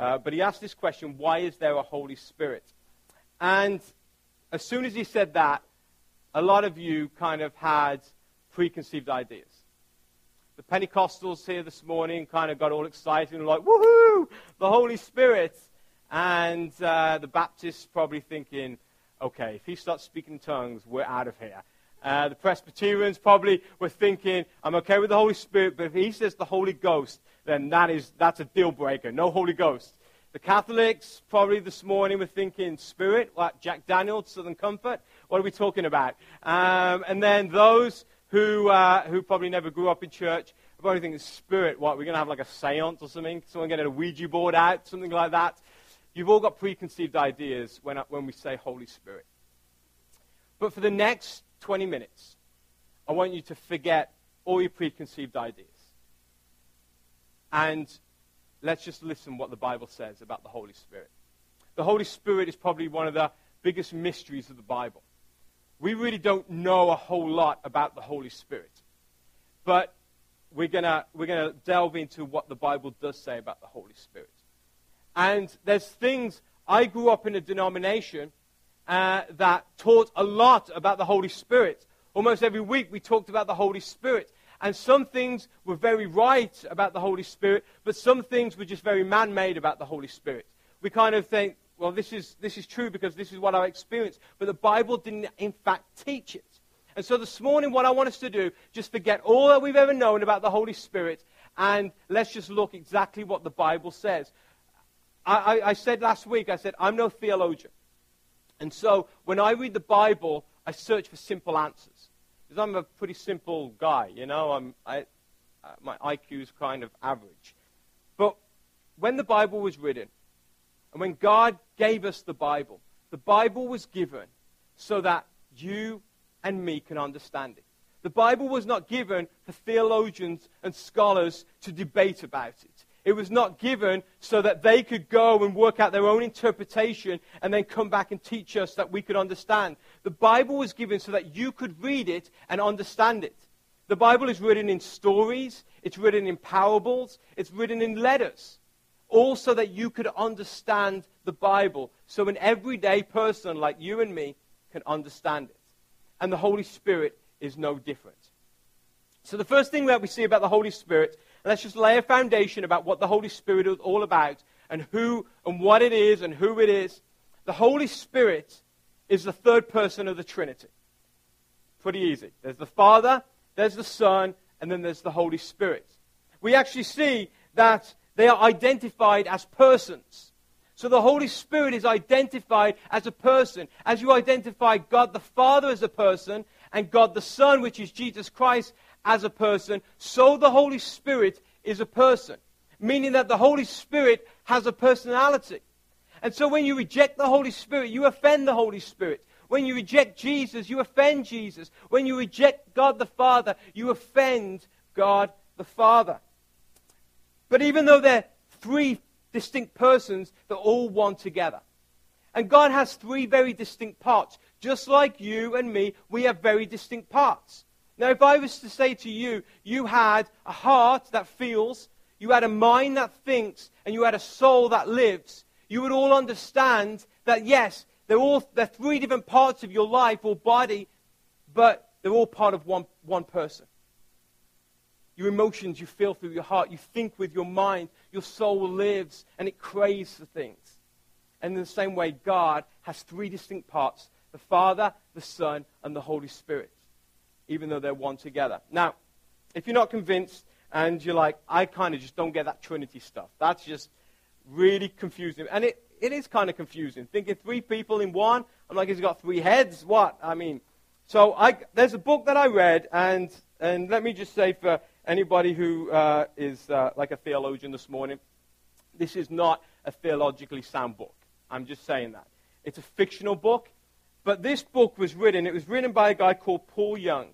Uh, but he asked this question why is there a Holy Spirit? And as soon as he said that, a lot of you kind of had preconceived ideas. The Pentecostals here this morning kind of got all excited and like, woohoo, the Holy Spirit. And uh, the Baptists probably thinking, okay, if he starts speaking tongues, we're out of here. Uh, the Presbyterians probably were thinking, I'm okay with the Holy Spirit, but if he says the Holy Ghost, then that is, that's a deal breaker. No Holy Ghost. The Catholics probably this morning were thinking Spirit, like Jack Daniels, Southern Comfort. What are we talking about? Um, and then those who, uh, who probably never grew up in church are probably thinking Spirit, what, we're going to have like a seance or something? Someone getting a Ouija board out, something like that. You've all got preconceived ideas when, when we say Holy Spirit. But for the next 20 minutes, I want you to forget all your preconceived ideas. And let's just listen what the Bible says about the Holy Spirit. The Holy Spirit is probably one of the biggest mysteries of the Bible. We really don't know a whole lot about the Holy Spirit. But we're going we're gonna delve into what the Bible does say about the Holy Spirit. And there's things, I grew up in a denomination uh, that taught a lot about the Holy Spirit. Almost every week we talked about the Holy Spirit. And some things were very right about the Holy Spirit, but some things were just very man made about the Holy Spirit. We kind of think, well, this is, this is true because this is what I experienced. But the Bible didn't, in fact, teach it. And so this morning, what I want us to do, just forget all that we've ever known about the Holy Spirit, and let's just look exactly what the Bible says. I, I, I said last week, I said, I'm no theologian. And so when I read the Bible, I search for simple answers. Because I'm a pretty simple guy, you know. I'm, I, uh, my IQ is kind of average. But when the Bible was written, and when God gave us the Bible, the Bible was given so that you and me can understand it. The Bible was not given for theologians and scholars to debate about it. It was not given so that they could go and work out their own interpretation and then come back and teach us that we could understand. The Bible was given so that you could read it and understand it. The Bible is written in stories, it's written in parables, it's written in letters, all so that you could understand the Bible. So an everyday person like you and me can understand it. And the Holy Spirit is no different. So the first thing that we see about the Holy Spirit let's just lay a foundation about what the Holy Spirit is all about and who and what it is and who it is. The Holy Spirit is the third person of the Trinity. Pretty easy. There's the Father, there's the Son, and then there's the Holy Spirit. We actually see that they are identified as persons. So the Holy Spirit is identified as a person. As you identify God the Father as a person and God the Son, which is Jesus Christ, as a person, so the Holy Spirit is a person. Meaning that the Holy Spirit has a personality. And so when you reject the Holy Spirit, you offend the Holy Spirit. When you reject Jesus, you offend Jesus. When you reject God the Father, you offend God the Father. But even though they're three distinct persons, they're all one together. And God has three very distinct parts. Just like you and me, we have very distinct parts. Now, if I was to say to you, you had a heart that feels, you had a mind that thinks, and you had a soul that lives, you would all understand that yes, they're all they're three different parts of your life or body, but they're all part of one, one person. Your emotions you feel through your heart, you think with your mind, your soul lives and it craves for things. And in the same way, God has three distinct parts the Father, the Son, and the Holy Spirit even though they're one together. Now, if you're not convinced and you're like, I kind of just don't get that Trinity stuff, that's just really confusing. And it, it is kind of confusing. Thinking three people in one, I'm like, he's got three heads? What? I mean, so I, there's a book that I read, and, and let me just say for anybody who uh, is uh, like a theologian this morning, this is not a theologically sound book. I'm just saying that. It's a fictional book, but this book was written, it was written by a guy called Paul Young.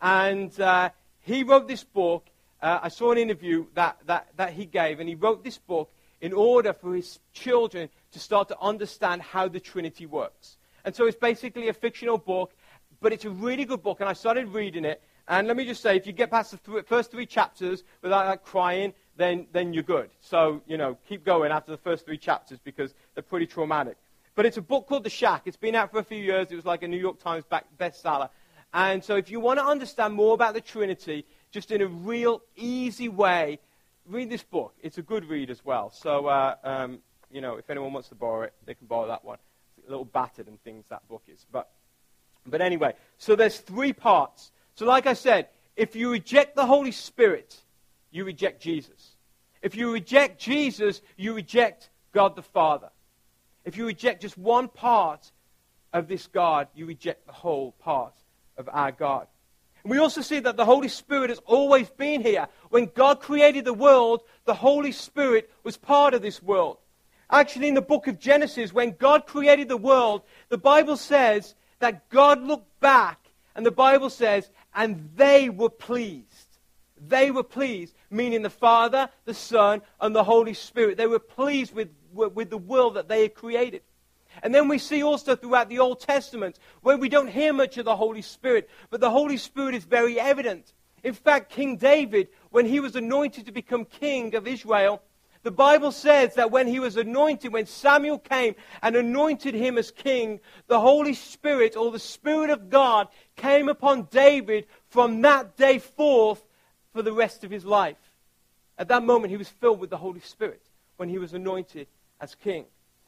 And uh, he wrote this book. Uh, I saw an interview that, that, that he gave, and he wrote this book in order for his children to start to understand how the Trinity works. And so it's basically a fictional book, but it's a really good book. And I started reading it. And let me just say, if you get past the th- first three chapters without like, crying, then, then you're good. So, you know, keep going after the first three chapters because they're pretty traumatic. But it's a book called The Shack. It's been out for a few years. It was like a New York Times bestseller. And so if you want to understand more about the Trinity, just in a real easy way, read this book. It's a good read as well. So, uh, um, you know, if anyone wants to borrow it, they can borrow that one. It's a little battered and things, that book is. But, but anyway, so there's three parts. So like I said, if you reject the Holy Spirit, you reject Jesus. If you reject Jesus, you reject God the Father. If you reject just one part of this God, you reject the whole part of our God. And we also see that the Holy Spirit has always been here. When God created the world, the Holy Spirit was part of this world. Actually, in the book of Genesis, when God created the world, the Bible says that God looked back, and the Bible says, and they were pleased. They were pleased, meaning the Father, the Son, and the Holy Spirit. They were pleased with, with the world that they had created. And then we see also throughout the Old Testament where we don't hear much of the Holy Spirit, but the Holy Spirit is very evident. In fact, King David, when he was anointed to become king of Israel, the Bible says that when he was anointed, when Samuel came and anointed him as king, the Holy Spirit or the Spirit of God came upon David from that day forth for the rest of his life. At that moment, he was filled with the Holy Spirit when he was anointed as king.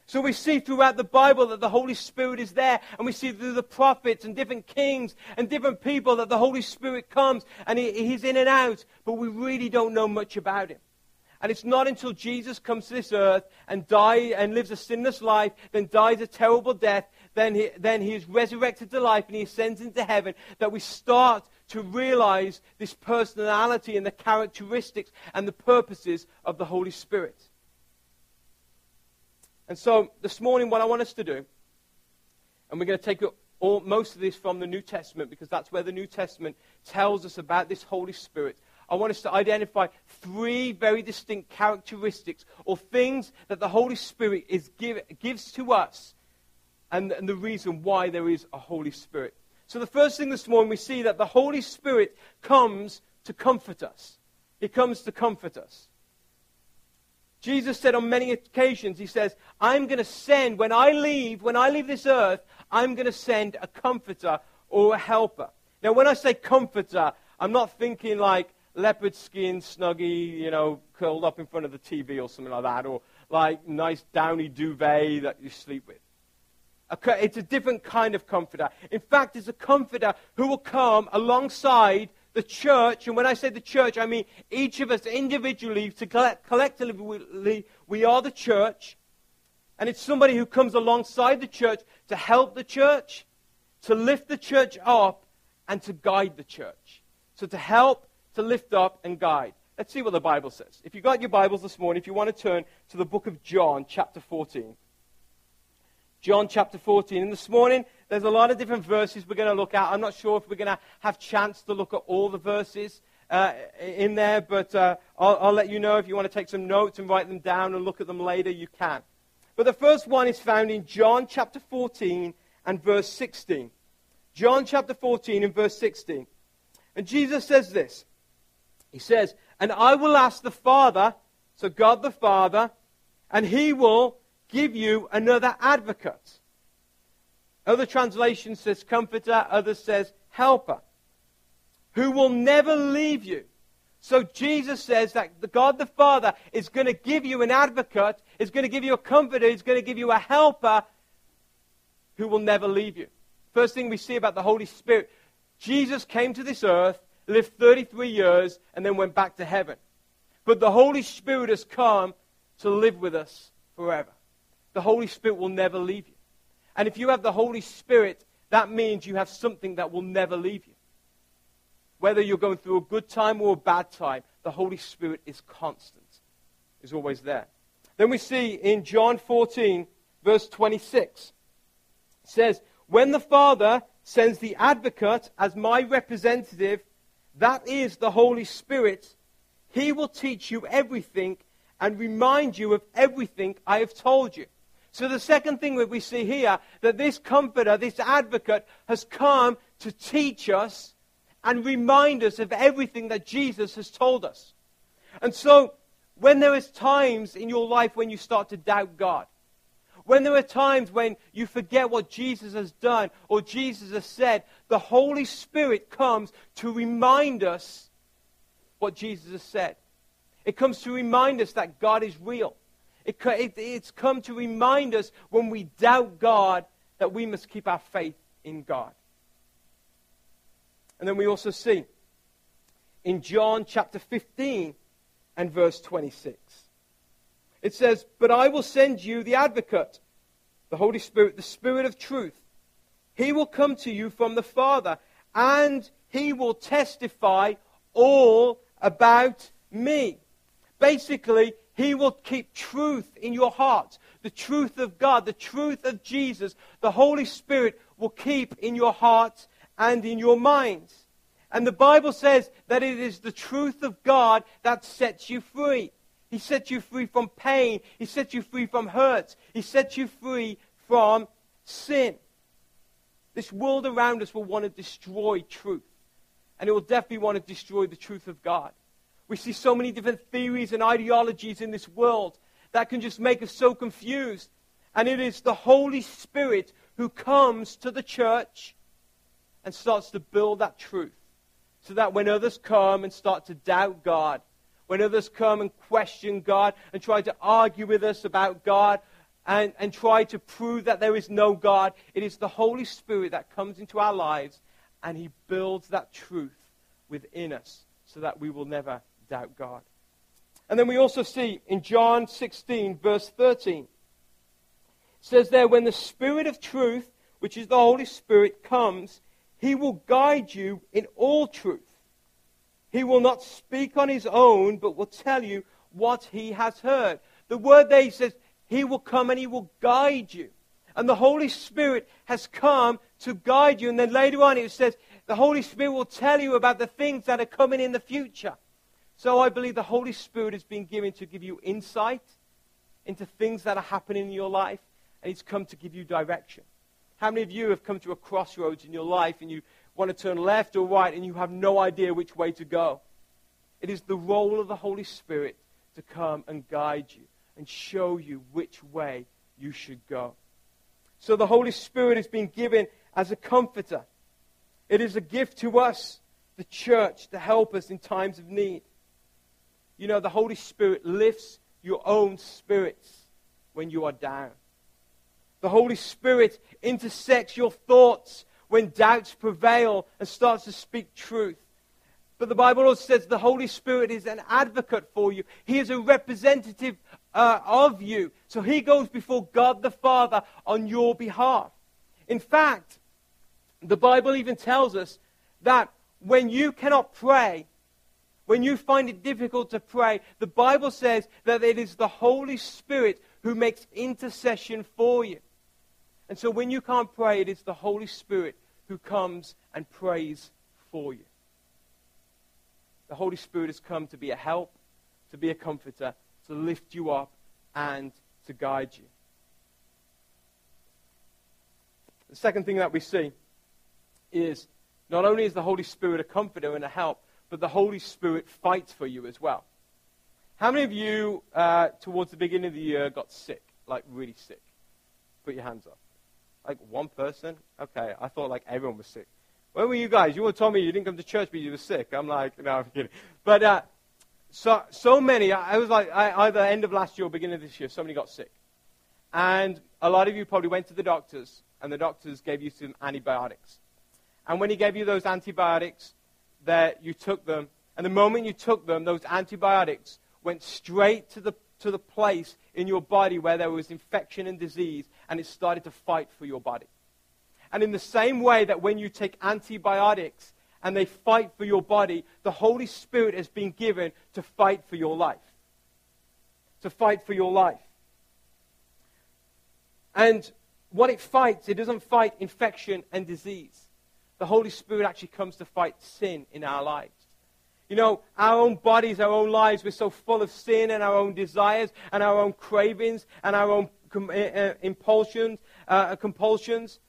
So we see throughout the Bible that the Holy Spirit is there, and we see through the prophets and different kings and different people that the Holy Spirit comes and he, he's in and out, but we really don't know much about him. And it's not until Jesus comes to this earth and die and lives a sinless life, then dies a terrible death, then he, then he is resurrected to life and he ascends into heaven, that we start to realize this personality and the characteristics and the purposes of the Holy Spirit. And so this morning, what I want us to do, and we're going to take all, most of this from the New Testament because that's where the New Testament tells us about this Holy Spirit. I want us to identify three very distinct characteristics or things that the Holy Spirit is give, gives to us and, and the reason why there is a Holy Spirit. So, the first thing this morning, we see that the Holy Spirit comes to comfort us. He comes to comfort us. Jesus said on many occasions, He says, I'm going to send, when I leave, when I leave this earth, I'm going to send a comforter or a helper. Now, when I say comforter, I'm not thinking like leopard skin, Snuggie, you know, curled up in front of the TV or something like that, or like nice downy duvet that you sleep with. It's a different kind of comforter. In fact, it's a comforter who will come alongside the church, and when I say the church, I mean each of us individually, to collect, collectively, we are the church. And it's somebody who comes alongside the church to help the church, to lift the church up, and to guide the church. So to help, to lift up, and guide. Let's see what the Bible says. If you've got your Bibles this morning, if you want to turn to the book of John, chapter 14. John chapter 14. And this morning, there's a lot of different verses we're going to look at. I'm not sure if we're going to have chance to look at all the verses uh, in there, but uh, I'll, I'll let you know if you want to take some notes and write them down and look at them later, you can. But the first one is found in John chapter 14 and verse 16. John chapter 14 and verse 16. And Jesus says this. He says, And I will ask the Father, so God the Father, and he will give you another advocate. Other translation says comforter, others says helper, who will never leave you. So Jesus says that the God the Father is going to give you an advocate, is going to give you a comforter, is going to give you a helper who will never leave you. First thing we see about the Holy Spirit, Jesus came to this earth, lived 33 years, and then went back to heaven. But the Holy Spirit has come to live with us forever the Holy Spirit will never leave you. And if you have the Holy Spirit, that means you have something that will never leave you. Whether you're going through a good time or a bad time, the Holy Spirit is constant, is always there. Then we see in John 14, verse 26, it says, When the Father sends the advocate as my representative, that is the Holy Spirit, he will teach you everything and remind you of everything I have told you. So the second thing that we see here, that this comforter, this advocate, has come to teach us and remind us of everything that Jesus has told us. And so when there is times in your life when you start to doubt God, when there are times when you forget what Jesus has done or Jesus has said, the Holy Spirit comes to remind us what Jesus has said. It comes to remind us that God is real. It, it, it's come to remind us when we doubt God that we must keep our faith in God. And then we also see in John chapter 15 and verse 26. It says, But I will send you the advocate, the Holy Spirit, the Spirit of truth. He will come to you from the Father, and he will testify all about me. Basically, he will keep truth in your heart. The truth of God, the truth of Jesus, the Holy Spirit will keep in your heart and in your minds. And the Bible says that it is the truth of God that sets you free. He sets you free from pain. He sets you free from hurts. He sets you free from sin. This world around us will want to destroy truth. And it will definitely want to destroy the truth of God. We see so many different theories and ideologies in this world that can just make us so confused. And it is the Holy Spirit who comes to the church and starts to build that truth. So that when others come and start to doubt God, when others come and question God and try to argue with us about God and, and try to prove that there is no God, it is the Holy Spirit that comes into our lives and He builds that truth within us so that we will never doubt God. And then we also see in John 16, verse 13, it says there, when the Spirit of truth, which is the Holy Spirit, comes, He will guide you in all truth. He will not speak on his own, but will tell you what he has heard. The word there says, He will come and He will guide you. And the Holy Spirit has come to guide you. And then later on it says, the Holy Spirit will tell you about the things that are coming in the future. So I believe the Holy Spirit has been given to give you insight into things that are happening in your life, and He's come to give you direction. How many of you have come to a crossroads in your life and you want to turn left or right and you have no idea which way to go. It is the role of the Holy Spirit to come and guide you and show you which way you should go. So the Holy Spirit has been given as a comforter. It is a gift to us, the church, to help us in times of need. You know, the Holy Spirit lifts your own spirits when you are down. The Holy Spirit intersects your thoughts when doubts prevail and starts to speak truth. But the Bible also says the Holy Spirit is an advocate for you. He is a representative uh, of you. So he goes before God the Father on your behalf. In fact, the Bible even tells us that when you cannot pray, when you find it difficult to pray, the Bible says that it is the Holy Spirit who makes intercession for you. And so when you can't pray, it is the Holy Spirit who comes and prays for you. The Holy Spirit has come to be a help, to be a comforter, to lift you up, and to guide you. The second thing that we see is not only is the Holy Spirit a comforter and a help, but the Holy Spirit fights for you as well. How many of you, uh, towards the beginning of the year, got sick? Like really sick? Put your hands up. Like one person? Okay, I thought like everyone was sick. Where were you guys? You all told me you didn't come to church, but you were sick. I'm like, no, I'm kidding. But uh, so so many. I was like, I, either end of last year or beginning of this year, somebody got sick, and a lot of you probably went to the doctors, and the doctors gave you some antibiotics. And when he gave you those antibiotics, that you took them, and the moment you took them, those antibiotics went straight to the to the place in your body where there was infection and disease, and it started to fight for your body. And in the same way that when you take antibiotics and they fight for your body, the Holy Spirit has been given to fight for your life. To fight for your life. And what it fights, it doesn't fight infection and disease. The Holy Spirit actually comes to fight sin in our lives. You know, our own bodies, our own lives, we're so full of sin and our own desires and our own cravings and our own com- uh, impulsions, uh, compulsions,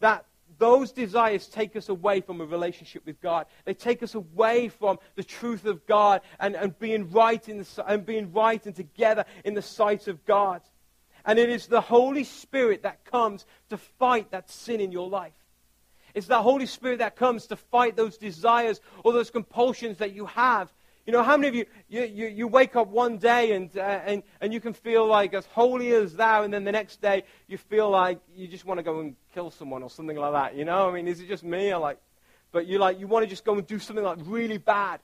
that those desires take us away from a relationship with God. They take us away from the truth of God and, and, being, right in the, and being right and together in the sight of God. And it is the Holy Spirit that comes to fight that sin in your life. It's the Holy Spirit that comes to fight those desires or those compulsions that you have. You know, how many of you, you, you, you wake up one day and, uh, and, and you can feel like as holy as thou, and then the next day you feel like you just want to go and kill someone or something like that. You know, I mean, is it just me? Or like, but you like, you want to just go and do something like really bad.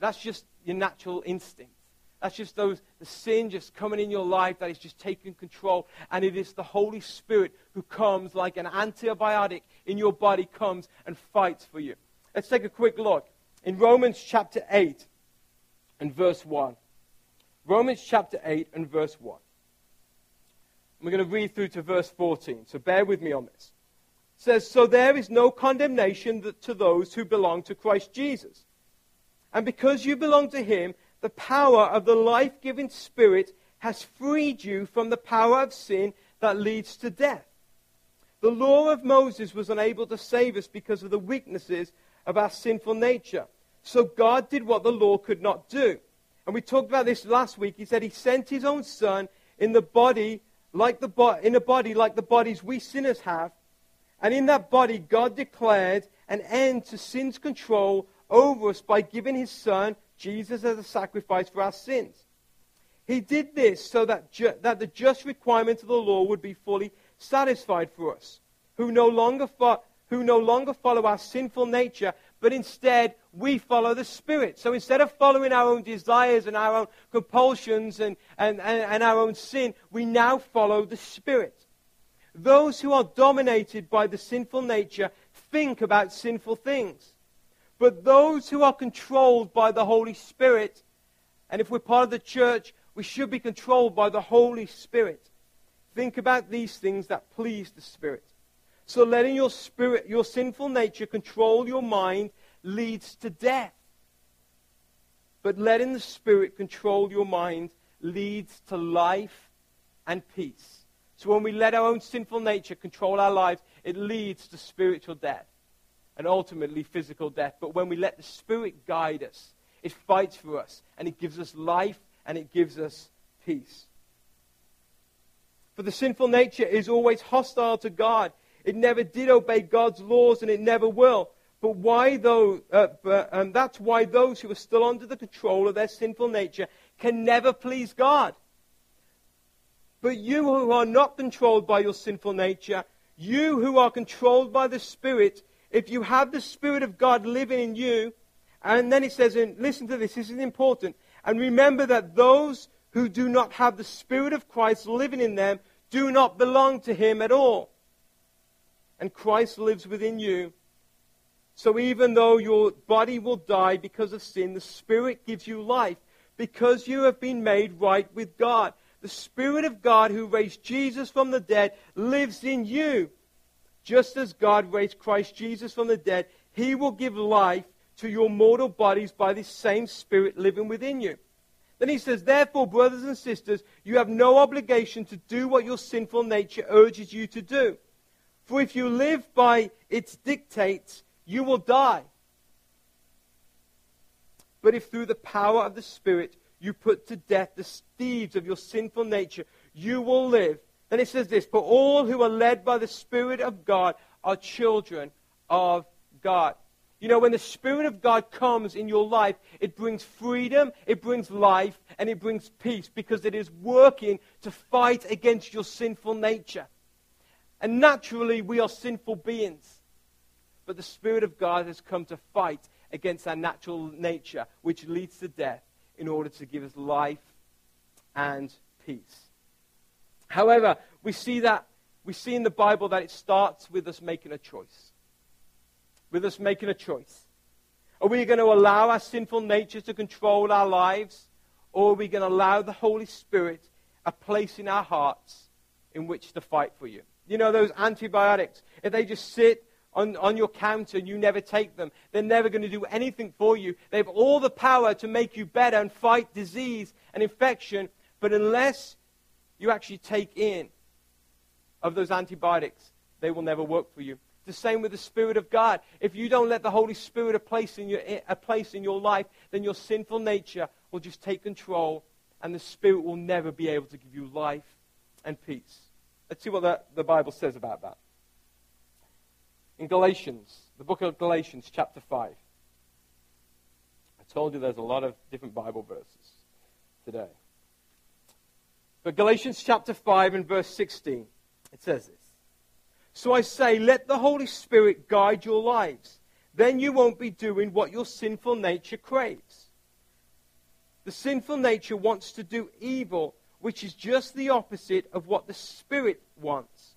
That's just your natural instinct. That's just those, the sin just coming in your life that is just taking control. And it is the Holy Spirit who comes like an antibiotic in your body, comes and fights for you. Let's take a quick look. In Romans chapter 8 and verse 1. Romans chapter 8 and verse 1. we're going to read through to verse 14, so bear with me on this. It says, So there is no condemnation to those who belong to Christ Jesus. And because you belong to him, the power of the life giving Spirit has freed you from the power of sin that leads to death. The law of Moses was unable to save us because of the weaknesses of our sinful nature. So God did what the law could not do. And we talked about this last week. He said he sent his own son in the body like the bo- in a body like the bodies we sinners have. And in that body God declared an end to sin's control over us by giving his son Jesus as a sacrifice for our sins. He did this so that, ju- that the just requirement of the law would be fully satisfied for us, who no, longer fo- who no longer follow our sinful nature, but instead we follow the Spirit. So instead of following our own desires and our own compulsions and, and, and, and our own sin, we now follow the Spirit. Those who are dominated by the sinful nature think about sinful things. But those who are controlled by the Holy Spirit, and if we're part of the church, we should be controlled by the Holy Spirit. Think about these things that please the Spirit. So letting your spirit, your sinful nature control your mind leads to death. But letting the Spirit control your mind leads to life and peace. So when we let our own sinful nature control our lives, it leads to spiritual death and ultimately physical death. But when we let the Spirit guide us, it fights for us and it gives us life and it gives us peace. For the sinful nature is always hostile to God. It never did obey God's laws and it never will. But why though? Uh, but, um, that's why those who are still under the control of their sinful nature can never please God. But you who are not controlled by your sinful nature, you who are controlled by the Spirit, if you have the Spirit of God living in you, and then it says, and listen to this, this is important, and remember that those who do not have the Spirit of Christ living in them do not belong to Him at all. And Christ lives within you. So even though your body will die because of sin, the Spirit gives you life because you have been made right with God. The Spirit of God who raised Jesus from the dead lives in you. Just as God raised Christ Jesus from the dead, he will give life to your mortal bodies by the same Spirit living within you. Then he says, Therefore, brothers and sisters, you have no obligation to do what your sinful nature urges you to do. For if you live by its dictates, you will die. But if through the power of the Spirit you put to death the deeds of your sinful nature, you will live. Then it says this, but all who are led by the Spirit of God are children of God. You know, when the Spirit of God comes in your life, it brings freedom, it brings life, and it brings peace because it is working to fight against your sinful nature. And naturally, we are sinful beings. But the Spirit of God has come to fight against our natural nature, which leads to death, in order to give us life and peace. However, we see that we see in the Bible that it starts with us making a choice. With us making a choice. Are we going to allow our sinful nature to control our lives? Or are we going to allow the Holy Spirit a place in our hearts in which to fight for you? You know, those antibiotics, if they just sit on, on your counter and you never take them, they're never going to do anything for you. They have all the power to make you better and fight disease and infection, but unless you actually take in of those antibiotics, they will never work for you. The same with the Spirit of God. If you don't let the Holy Spirit a place in your, a place in your life, then your sinful nature will just take control, and the Spirit will never be able to give you life and peace. Let's see what the, the Bible says about that. In Galatians, the book of Galatians, chapter 5. I told you there's a lot of different Bible verses today. But Galatians chapter 5 and verse 16, it says this. So I say, let the Holy Spirit guide your lives. Then you won't be doing what your sinful nature craves. The sinful nature wants to do evil, which is just the opposite of what the Spirit wants.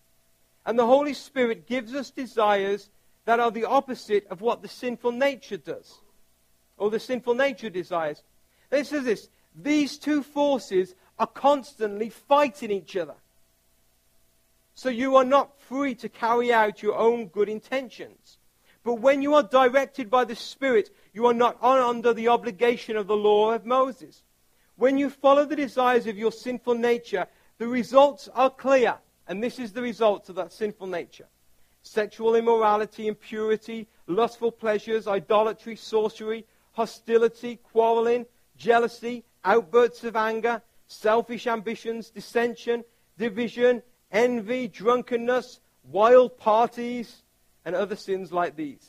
And the Holy Spirit gives us desires that are the opposite of what the sinful nature does, or the sinful nature desires. It says this these two forces are constantly fighting each other. So you are not free to carry out your own good intentions. But when you are directed by the Spirit, you are not under the obligation of the law of Moses. When you follow the desires of your sinful nature, the results are clear. And this is the result of that sinful nature sexual immorality, impurity, lustful pleasures, idolatry, sorcery, hostility, quarreling, jealousy, outbursts of anger, selfish ambitions, dissension, division, envy, drunkenness, wild parties, and other sins like these.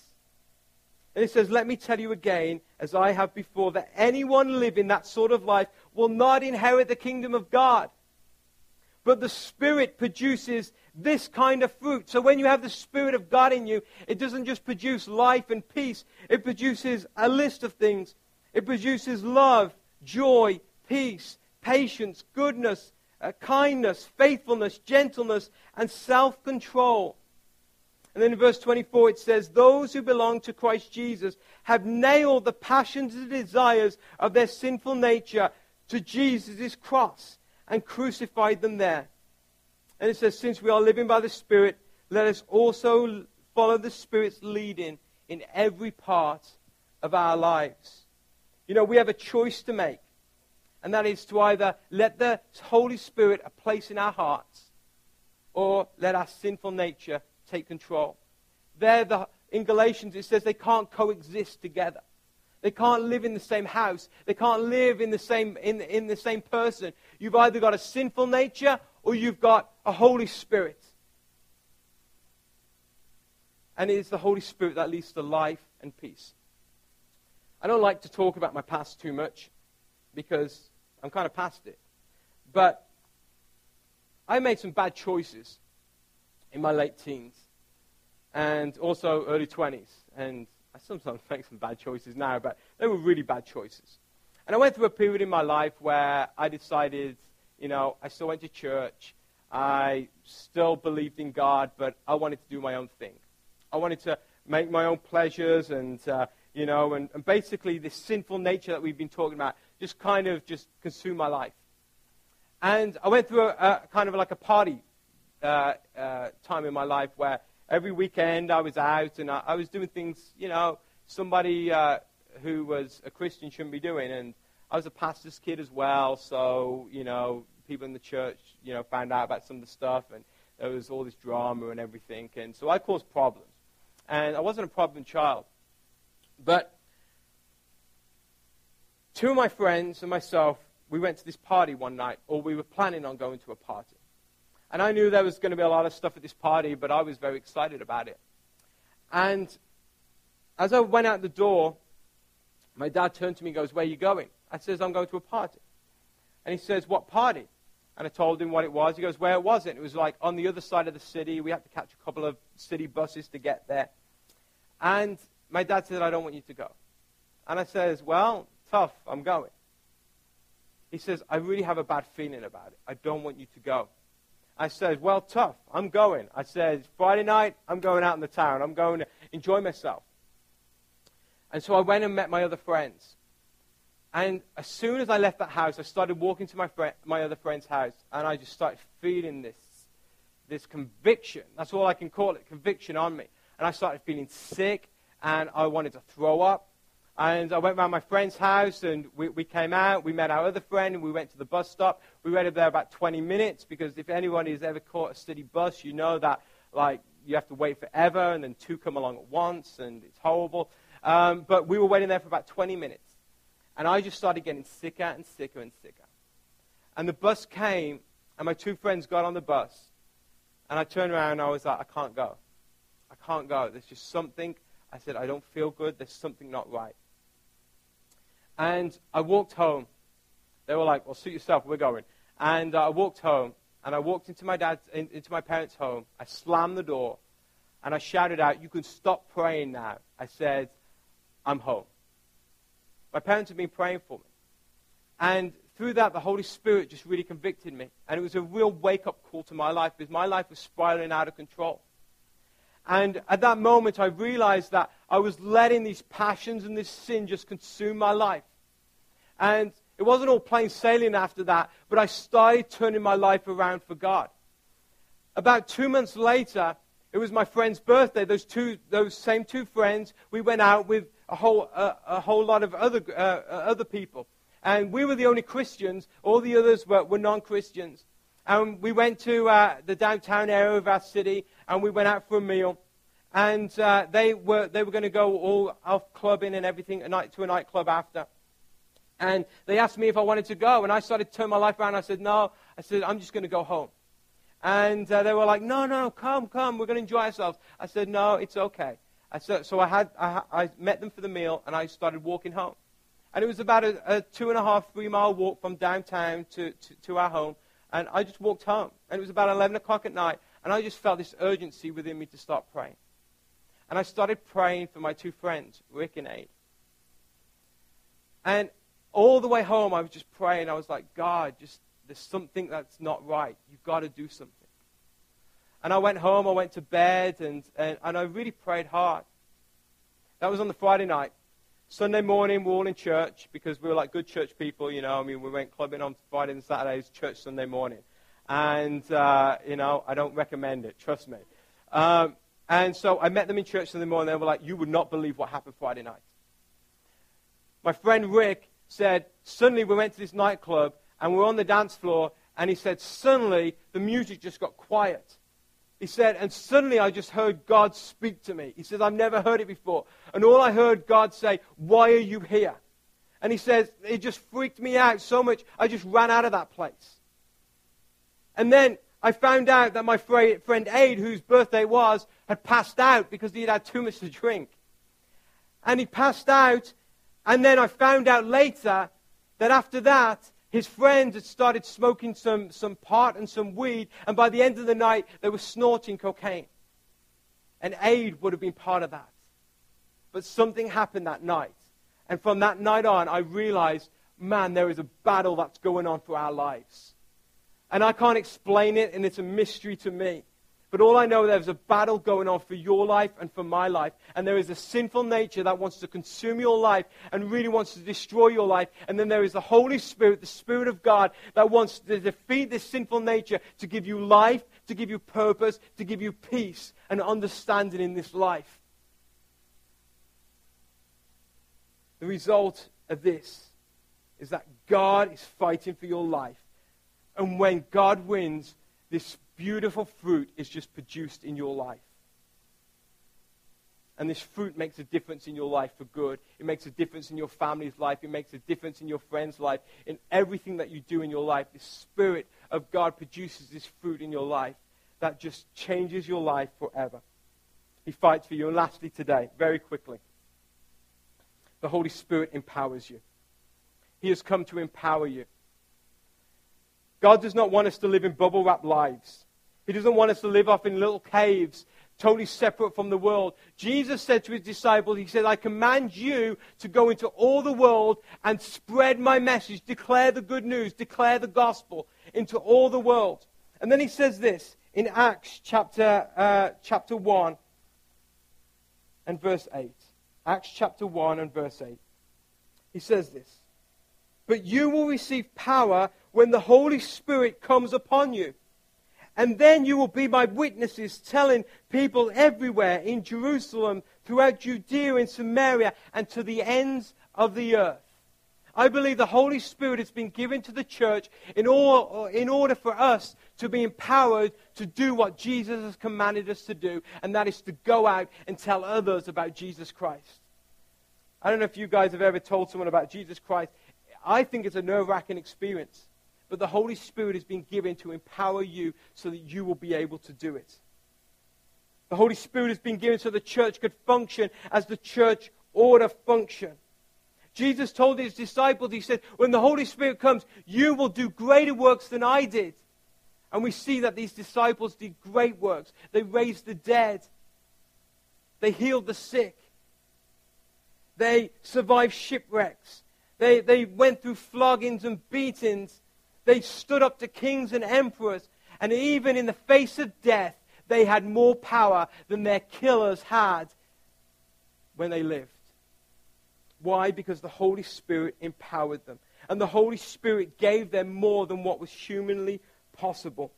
And it says, Let me tell you again, as I have before, that anyone living that sort of life will not inherit the kingdom of God. But the Spirit produces this kind of fruit. So when you have the Spirit of God in you, it doesn't just produce life and peace, it produces a list of things. It produces love, joy, peace, patience, goodness, uh, kindness, faithfulness, gentleness, and self control. And then in verse 24 it says, Those who belong to Christ Jesus have nailed the passions and desires of their sinful nature to Jesus' cross and crucified them there. And it says, Since we are living by the Spirit, let us also follow the Spirit's leading in every part of our lives. You know, we have a choice to make and that is to either let the Holy Spirit a place in our hearts or let our sinful nature take control. There, the, in Galatians, it says they can't coexist together. They can't live in the same house. They can't live in the same, in, in the same person. You've either got a sinful nature or you've got a Holy Spirit. And it is the Holy Spirit that leads to life and peace. I don't like to talk about my past too much because I'm kind of past it. But I made some bad choices in my late teens and also early 20s. And I sometimes make some bad choices now, but they were really bad choices. And I went through a period in my life where I decided, you know, I still went to church. I still believed in God, but I wanted to do my own thing. I wanted to make my own pleasures and, uh, you know, and, and basically this sinful nature that we've been talking about just kind of just consumed my life. And I went through a, a kind of like a party uh, uh, time in my life where every weekend I was out and I, I was doing things, you know, somebody uh, who was a Christian shouldn't be doing. And I was a pastor's kid as well, so, you know, people in the church, you know, found out about some of the stuff and there was all this drama and everything. And so I caused problems. And I wasn't a problem child. But two of my friends and myself, we went to this party one night, or we were planning on going to a party. And I knew there was going to be a lot of stuff at this party, but I was very excited about it. And as I went out the door, my dad turned to me and goes, Where are you going? I says, I'm going to a party. And he says, What party? And I told him what it was. He goes, Where was it? It was like on the other side of the city. We had to catch a couple of city buses to get there. And my dad said, I don't want you to go. And I says, Well, tough, I'm going. He says, I really have a bad feeling about it. I don't want you to go. I said, Well, tough, I'm going. I said, Friday night, I'm going out in the town. I'm going to enjoy myself. And so I went and met my other friends. And as soon as I left that house, I started walking to my, friend, my other friend's house, and I just started feeling this, this conviction. That's all I can call it, conviction on me. And I started feeling sick, and I wanted to throw up. And I went round my friend's house and we, we came out. We met our other friend and we went to the bus stop. We waited there about 20 minutes because if anyone has ever caught a city bus, you know that like you have to wait forever, and then two come along at once, and it's horrible. Um, but we were waiting there for about 20 minutes. And I just started getting sicker and sicker and sicker. And the bus came, and my two friends got on the bus. And I turned around and I was like, I can't go. I can't go. There's just something. I said, I don't feel good. There's something not right. And I walked home. They were like, well, suit yourself. We're going. And uh, I walked home. And I walked into my dad's, in, into my parents' home. I slammed the door. And I shouted out, you can stop praying now. I said, I'm home. My parents had been praying for me. And through that, the Holy Spirit just really convicted me. And it was a real wake up call to my life because my life was spiraling out of control. And at that moment, I realized that I was letting these passions and this sin just consume my life. And it wasn't all plain sailing after that, but I started turning my life around for God. About two months later, it was my friend's birthday. Those, two, those same two friends, we went out with a whole, uh, a whole lot of other, uh, uh, other people. And we were the only Christians. All the others were, were non Christians. And we went to uh, the downtown area of our city and we went out for a meal. And uh, they were, they were going to go all off clubbing and everything a night, to a nightclub after. And they asked me if I wanted to go. And I started to turn my life around. I said, no. I said, I'm just going to go home. And uh, they were like, no, no, come, come. We're going to enjoy ourselves. I said, no, it's okay. I said, so I, had, I, I met them for the meal, and I started walking home. And it was about a, a two and a half, three mile walk from downtown to, to, to our home. And I just walked home. And it was about 11 o'clock at night. And I just felt this urgency within me to start praying. And I started praying for my two friends, Rick and Aid. And all the way home, I was just praying. I was like, God, just there's something that's not right. You've got to do something. And I went home, I went to bed, and, and, and I really prayed hard. That was on the Friday night. Sunday morning, we're all in church because we were like good church people, you know. I mean, we went clubbing on Friday and Saturdays, church Sunday morning. And, uh, you know, I don't recommend it, trust me. Um, and so I met them in church Sunday morning. They were like, You would not believe what happened Friday night. My friend Rick said, Suddenly we went to this nightclub and we we're on the dance floor. And he said, Suddenly the music just got quiet. He said, and suddenly I just heard God speak to me. He says, I've never heard it before. And all I heard God say, Why are you here? And he says, It just freaked me out so much, I just ran out of that place. And then I found out that my friend Aid, whose birthday it was, had passed out because he had had too much to drink. And he passed out, and then I found out later that after that, his friends had started smoking some, some pot and some weed, and by the end of the night, they were snorting cocaine. And Aid would have been part of that. But something happened that night. And from that night on, I realized, man, there is a battle that's going on for our lives. And I can't explain it, and it's a mystery to me. But all I know, is there's a battle going on for your life and for my life. And there is a sinful nature that wants to consume your life and really wants to destroy your life. And then there is the Holy Spirit, the Spirit of God, that wants to defeat this sinful nature to give you life, to give you purpose, to give you peace and understanding in this life. The result of this is that God is fighting for your life. And when God wins, this beautiful fruit is just produced in your life. And this fruit makes a difference in your life for good. It makes a difference in your family's life. It makes a difference in your friend's life. In everything that you do in your life, the Spirit of God produces this fruit in your life that just changes your life forever. He fights for you. And lastly, today, very quickly, the Holy Spirit empowers you. He has come to empower you. God does not want us to live in bubble wrap lives. He doesn't want us to live off in little caves, totally separate from the world. Jesus said to his disciples, He said, I command you to go into all the world and spread my message, declare the good news, declare the gospel into all the world. And then he says this in Acts chapter, uh, chapter 1 and verse 8. Acts chapter 1 and verse 8. He says this But you will receive power when the Holy Spirit comes upon you and then you will be my witnesses, telling people everywhere in Jerusalem, throughout Judea and Samaria, and to the ends of the earth. I believe the Holy Spirit has been given to the church in, all, in order for us to be empowered to do what Jesus has commanded us to do, and that is to go out and tell others about Jesus Christ. I don't know if you guys have ever told someone about Jesus Christ. I think it's a nerve wracking experience. But the Holy Spirit has been given to empower you so that you will be able to do it. The Holy Spirit has been given so the church could function as the church ought to function. Jesus told his disciples, He said, When the Holy Spirit comes, you will do greater works than I did. And we see that these disciples did great works. They raised the dead, they healed the sick, they survived shipwrecks, they, they went through floggings and beatings, they stood up to kings and emperors. And even in the face of death, they had more power than their killers had when they lived. Why? Because the Holy Spirit empowered them. And the Holy Spirit gave them more than what was humanly possible.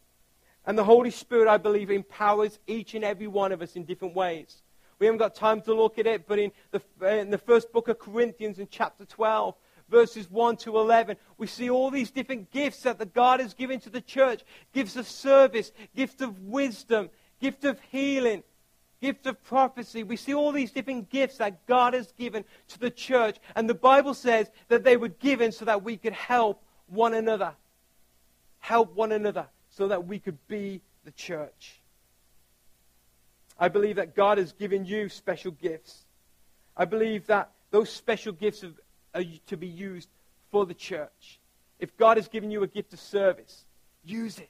And the Holy Spirit, I believe, empowers each and every one of us in different ways. We haven't got time to look at it, but in the, in the first book of Corinthians, in chapter 12, verses 1 to 11, we see all these different gifts that the God has given to the church gifts of service, gift of wisdom, gift of healing, gift of prophecy. We see all these different gifts that God has given to the church. And the Bible says that they were given so that we could help one another. Help one another so that we could be the church. I believe that God has given you special gifts. I believe that those special gifts to be used for the church. If God has given you a gift of service, use it.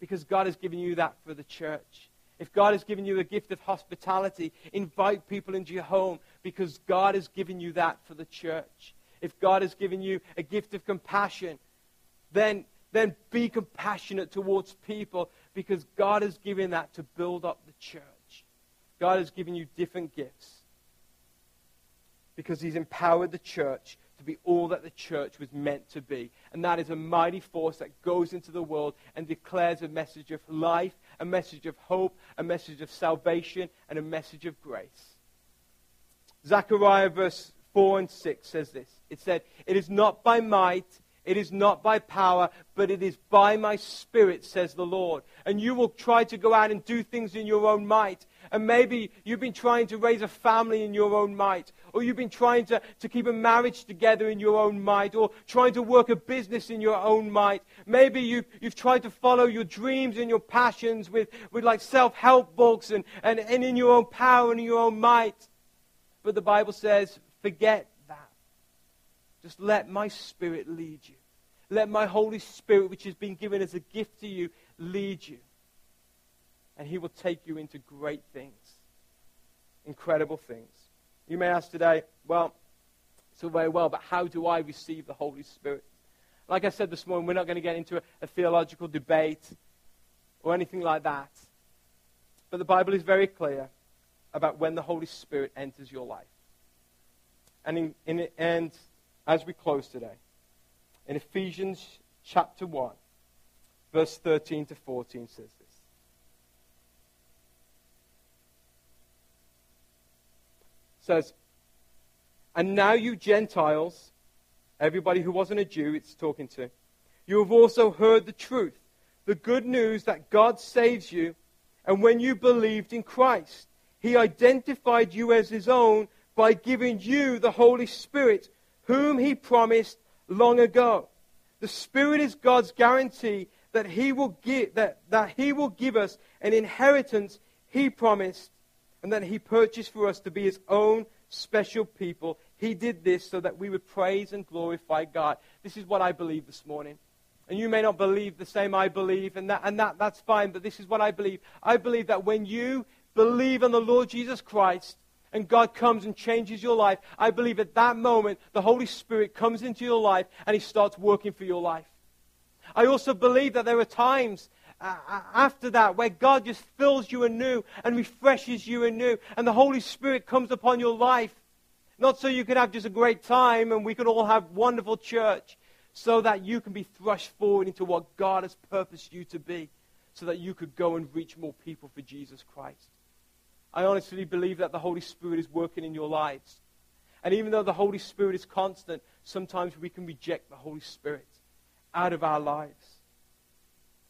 Because God has given you that for the church. If God has given you a gift of hospitality, invite people into your home because God has given you that for the church. If God has given you a gift of compassion, then, then be compassionate towards people because God has given that to build up the church. God has given you different gifts because he's empowered the church to be all that the church was meant to be. And that is a mighty force that goes into the world and declares a message of life, a message of hope, a message of salvation, and a message of grace. Zechariah verse 4 and 6 says this. It said, It is not by might, it is not by power, but it is by my spirit, says the Lord. And you will try to go out and do things in your own might. And maybe you've been trying to raise a family in your own might, or you've been trying to, to keep a marriage together in your own might, or trying to work a business in your own might. Maybe you've, you've tried to follow your dreams and your passions with, with like self help books and, and, and in your own power and in your own might. But the Bible says, forget that. Just let my spirit lead you. Let my Holy Spirit, which has been given as a gift to you, lead you and He will take you into great things, incredible things. You may ask today, well, so very well, but how do I receive the Holy Spirit? Like I said this morning, we're not going to get into a, a theological debate or anything like that. But the Bible is very clear about when the Holy Spirit enters your life. And, in, in, and as we close today, in Ephesians chapter 1, verse 13 to 14 says this. Says, And now you Gentiles, everybody who wasn't a Jew, it's talking to, you have also heard the truth, the good news that God saves you. And when you believed in Christ, he identified you as his own by giving you the Holy Spirit, whom he promised long ago. The Spirit is God's guarantee that he will give, that, that he will give us an inheritance he promised and that he purchased for us to be his own special people. He did this so that we would praise and glorify God. This is what I believe this morning. And you may not believe the same I believe, and, that, and that, that's fine, but this is what I believe. I believe that when you believe in the Lord Jesus Christ, and God comes and changes your life, I believe at that moment the Holy Spirit comes into your life and He starts working for your life. I also believe that there are times Uh, uh, after that, where God just fills you anew and refreshes you anew, and the Holy Spirit comes upon your life. Not so you can have just a great time and we can all have wonderful church, so that you can be thrust forward into what God has purposed you to be, so that you could go and reach more people for Jesus Christ. I honestly believe that the Holy Spirit is working in your lives. And even though the Holy Spirit is constant, sometimes we can reject the Holy Spirit out of our lives.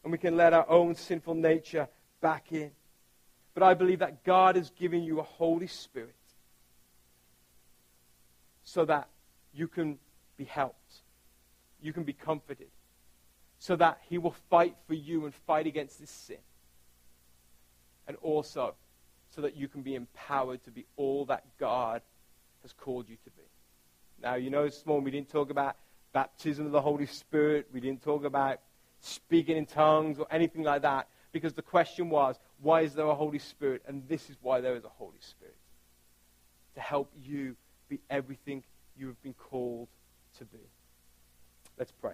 And we can let our own sinful nature back in. But I believe that God has given you a Holy Spirit so that you can be helped, you can be comforted, so that He will fight for you and fight against this sin. And also so that you can be empowered to be all that God has called you to be. Now, you know, this morning we didn't talk about baptism of the Holy Spirit. We didn't talk about speaking in tongues or anything like that because the question was, why is there a Holy Spirit? And this is why there is a Holy Spirit to help you be everything you have been called to be. Let's pray.